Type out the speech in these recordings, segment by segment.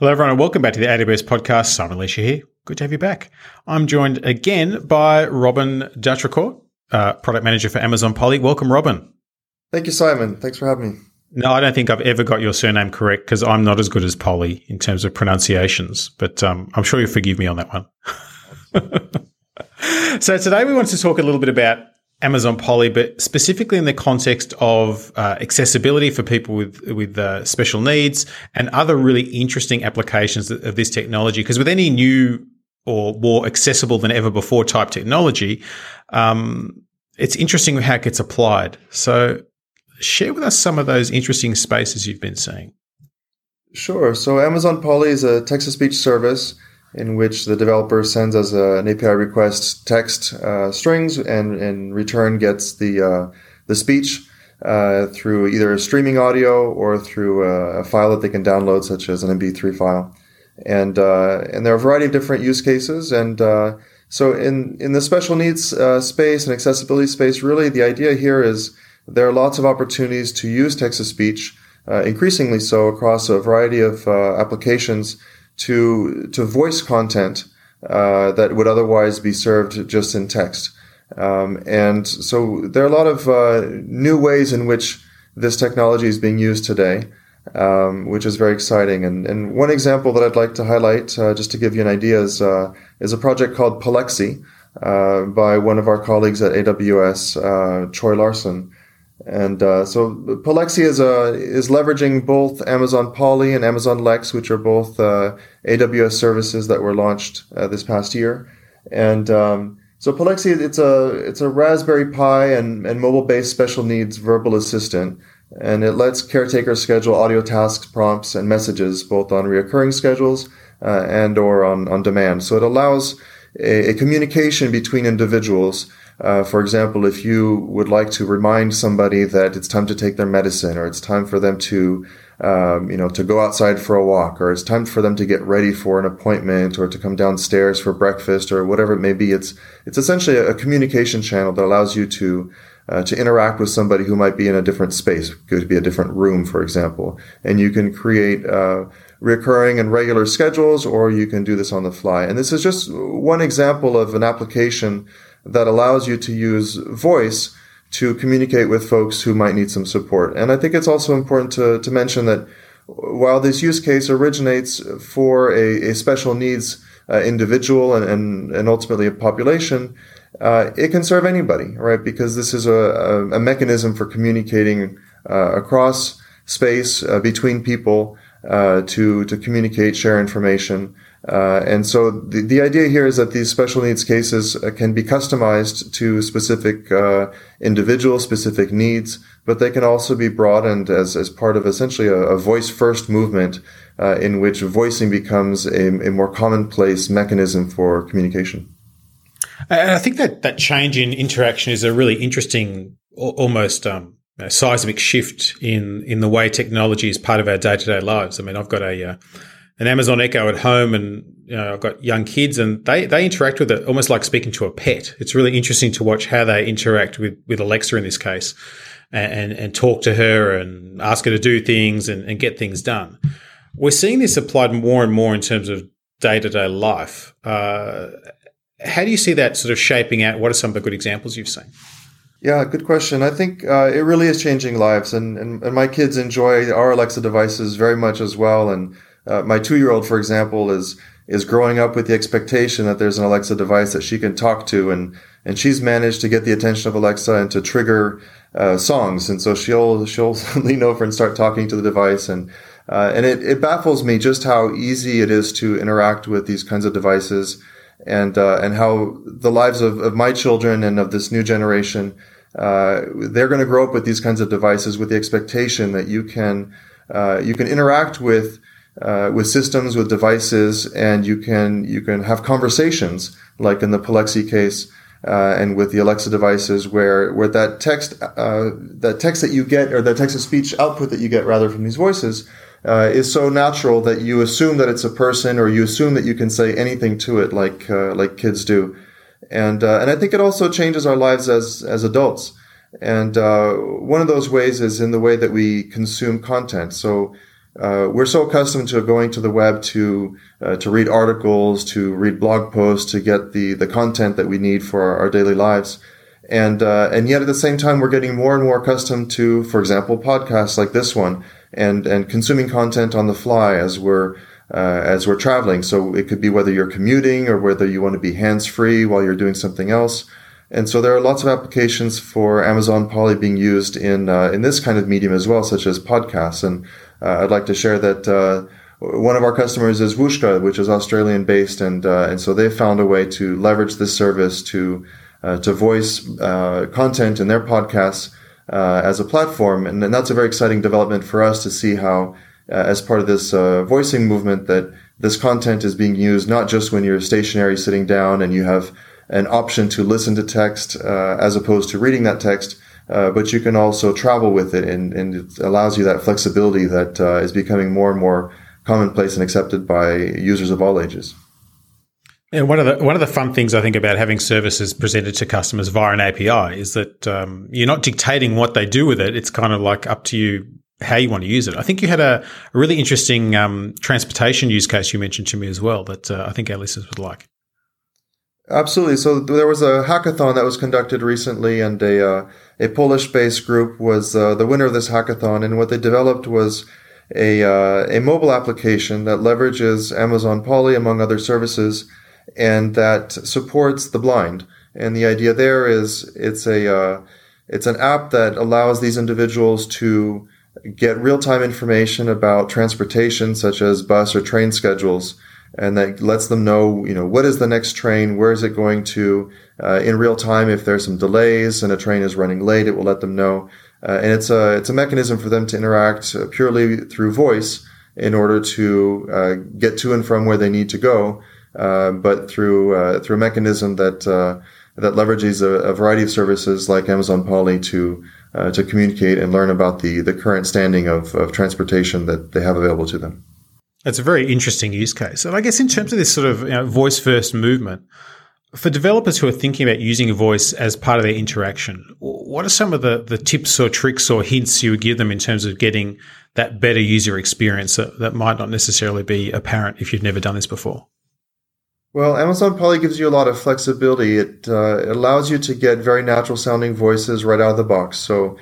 Hello, everyone, and welcome back to the AWS podcast. Simon Elisha here. Good to have you back. I'm joined again by Robin Dautricourt, uh, product manager for Amazon Polly. Welcome, Robin. Thank you, Simon. Thanks for having me. No, I don't think I've ever got your surname correct because I'm not as good as Polly in terms of pronunciations, but um, I'm sure you'll forgive me on that one. so today we want to talk a little bit about Amazon Polly, but specifically in the context of uh, accessibility for people with with uh, special needs and other really interesting applications of this technology. Because with any new or more accessible than ever before type technology, um, it's interesting how it gets applied. So, share with us some of those interesting spaces you've been seeing. Sure. So, Amazon Polly is a text to speech service in which the developer sends us a, an API request text uh, strings and in return gets the uh, the speech uh, through either streaming audio or through a, a, file that they can download, such as an MP3 file. And uh, and there are a variety of different use cases. And uh, so in in the special needs uh, space and accessibility space, really the idea here is there are lots of opportunities to use text to speech, increasingly so across a variety of applications to to voice content uh, that would otherwise be served just in text. Um, and so there are a lot of uh, new ways in which this technology is being used today, um, which is very exciting. And, and one example that I'd like to highlight, uh, just to give you an idea, is, uh, is a project called Pollexy uh, by one of our colleagues at AWS, uh, Troy Larson. And uh, so Pollexy is uh, is leveraging both Amazon Polly and Amazon Lex, which are both uh, AWS services that were launched uh, this past year. And um, so Pollexy, it's a it's a Raspberry Pi and, and mobile based special needs verbal assistant, and it lets caretakers schedule audio tasks, prompts, and messages both on reoccurring schedules uh, and or on on demand. So it allows a, a communication between individuals uh, for example, if you would like to remind somebody that it's time to take their medicine, or it's time for them to, um, you know, to go outside for a walk, or it's time for them to get ready for an appointment, or to come downstairs for breakfast, or whatever it may be, it's it's essentially a communication channel that allows you to uh, to interact with somebody who might be in a different space, could be a different room, for example, and you can create. Uh, recurring and regular schedules, or you can do this on the fly. And this is just one example of an application that allows you to use voice to communicate with folks who might need some support. And I think it's also important to, to mention that while this use case originates for a, a special needs uh, individual and, and, and, ultimately a population, uh, it can serve anybody, right? Because this is a, a, a mechanism for communicating uh, across space uh, between people uh, to to communicate, share information, uh, and so the, the idea here is that these special needs cases uh, can be customized to specific uh, individual specific needs, but they can also be broadened as, as part of essentially a, a voice first movement uh, in which voicing becomes a, a, more commonplace mechanism for communication. I think that that change in interaction is a really interesting, almost um, seismic shift in in the way technology is part of our day to day lives. I mean, I've got a uh, an Amazon Echo at home and you know, I've got young kids and they, they interact with it almost like speaking to a pet. It's really interesting to watch how they interact with, with Alexa in this case and, and, and talk to her and ask her to do things and, and, get things done. We're seeing this applied more and more in terms of day to day life. Uh, how do you see that sort of shaping out? What are some of the good examples you've seen? Yeah, good question. I think uh, it really is changing lives, and, and, and my kids enjoy our Alexa devices very much as well. And uh, my two year old, for example, is is growing up with the expectation that there's an Alexa device that she can talk to, and and she's managed to get the attention of Alexa and to trigger uh, songs, and so she'll she'll lean over and start talking to the device, and uh, and it, it baffles me just how easy it is to interact with these kinds of devices, and uh, and how the lives of, of my children and of this new generation. Uh, they're going to grow up with these kinds of devices with the expectation that you can uh, you can interact with uh, with systems, with devices, and you can you can have conversations like in the Pollexy case. Uh, and with the Alexa devices, where where that text uh, that text that you get or the text to speech output that you get rather from these voices uh, is so natural that you assume that it's a person or you assume that you can say anything to it like uh, like kids do, and uh, and I think it also changes our lives as as adults. And uh, one of those ways is in the way that we consume content. So uh, we're so accustomed to going to the web to uh, to read articles, to read blog posts, to get the the content that we need for our, our daily lives, and uh, and yet at the same time we're getting more and more accustomed to, for example, podcasts like this one, and and consuming content on the fly as we're uh, as we're traveling. So it could be whether you're commuting or whether you want to be hands free while you're doing something else. And so there are lots of applications for Amazon Polly being used in uh, in this kind of medium as well, such as podcasts. And uh, I'd like to share that uh, one of our customers is Whooshkaa, which is Australian based, and uh, and so they found a way to leverage this service to uh, to voice uh, content in their podcasts as a platform, and, and, that's a very exciting development for us to see how, as part of this voicing movement, that this content is being used not just when you're stationary sitting down and you have an option to listen to text uh, as opposed to reading that text. Uh, but you can also travel with it, and, and it allows you that flexibility that uh, is becoming more and more commonplace and accepted by users of all ages. And one of the one of the fun things I think about having services presented to customers via an API is that um, you're not dictating what they do with it. It's kind of like up to you how you want to use it. I think you had a, a really interesting um, transportation use case you mentioned to me as well that uh, I think our listeners would like. Absolutely. So there was a hackathon that was conducted recently, and a uh, a Polish-based group was uh, the winner of this hackathon. And what they developed was a uh, a mobile application that leverages Amazon Polly among other services, and that supports the blind. And the idea there is it's a uh, it's an app that allows these individuals to get real time information about transportation, such as bus or train schedules and that lets them know, you know, what is the next train, where is it going to, uh, in real time. If there's some delays and a train is running late, it will let them know. Uh, and it's a it's a mechanism for them to interact uh, purely through voice in order to uh, get to and from where they need to go, uh, but through uh, through a mechanism that that leverages a, a, variety of services like Amazon Polly to to communicate and learn about the the current standing of, of transportation that they have available to them. It's a very interesting use case. And I guess in terms of this sort of you know, voice first movement, for developers who are thinking about using a voice as part of their interaction, what are some of the, the tips or tricks or hints you would give them in terms of getting that better user experience that, that might not necessarily be apparent if you've never done this before? Well, Amazon Polly gives you a lot of flexibility. It, uh, it allows you to get very natural sounding voices right out of the box. So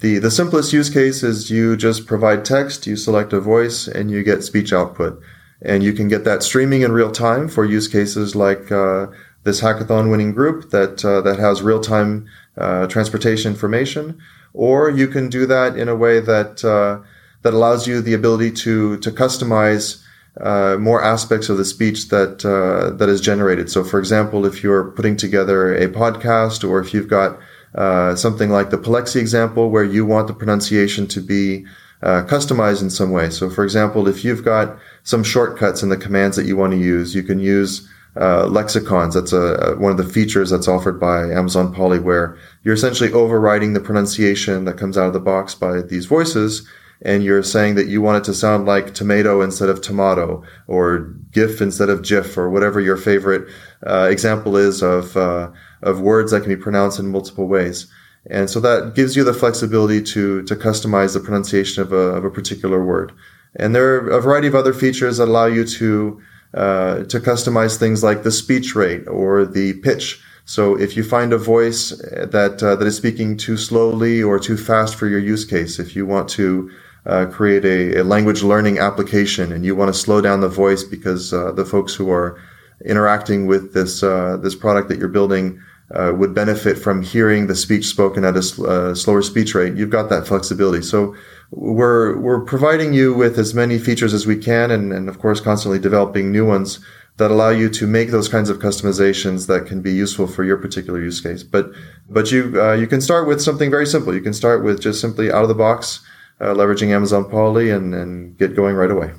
the, the simplest use case is you just provide text, you select a voice, and you get speech output. And you can get that streaming in real time for use cases like uh, this hackathon winning group that uh, that has real time uh, transportation information, or you can do that in a way that uh, that allows you the ability to to customize uh, more aspects of the speech that uh, that is generated. So, for example, if you're putting together a podcast, or if you've got uh, something like the Pollexy example where you want the pronunciation to be uh, customized in some way. So, for example, if you've got some shortcuts in the commands that you want to use, you can use uh, lexicons. That's a, one of the features that's offered by Amazon Polly, where you're essentially overriding the pronunciation that comes out of the box by these voices, and you're saying that you want it to sound like tomato instead of tomato, or GIF instead of GIF, or whatever your favorite uh, example is of uh, of words that can be pronounced in multiple ways. And so that gives you the flexibility to, to customize the pronunciation of a, of a particular word. And there are a variety of other features that allow you to, uh, to customize things like the speech rate or the pitch. So if you find a voice that, uh, that is speaking too slowly or too fast for your use case, if you want to uh, create a, a, language learning application and you want to slow down the voice because uh, the folks who are interacting with this uh, this product that you're building uh, would benefit from hearing the speech spoken at a uh, slower speech rate, you've got that flexibility. So we're we're providing you with as many features as we can, and, and of course constantly developing new ones that allow you to make those kinds of customizations that can be useful for your particular use case. But but you uh, you can start with something very simple. You can start with just simply out of the box, uh, leveraging Amazon Polly, and and get going right away.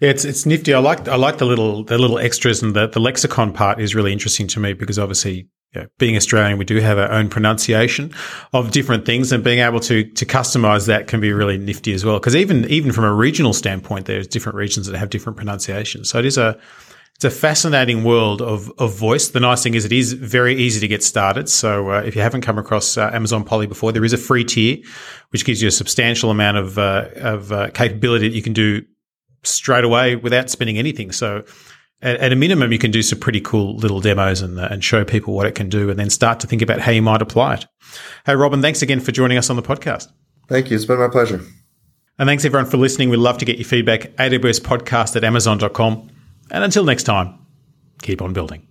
Yeah, it's it's nifty. I like I like the little the little extras and the the lexicon part is really interesting to me because obviously you know, being Australian, we do have our own pronunciation of different things, and being able to to customize that can be really nifty as well. Because even even from a regional standpoint, there's different regions that have different pronunciations. So it is a it's a fascinating world of, of voice. The nice thing is it is very easy to get started. So uh, if you haven't come across uh, Amazon Polly before, there is a free tier, which gives you a substantial amount of, uh, of uh, capability that you can do straight away without spending anything. So at, at, a minimum, you can do some pretty cool little demos and, uh, and show people what it can do and then start to think about how you might apply it. Hey, Robin, thanks again for joining us on the podcast. Thank you. It's been my pleasure. And thanks everyone for listening. We'd love to get your feedback. AWS podcast at amazon.com. And until next time, keep on building.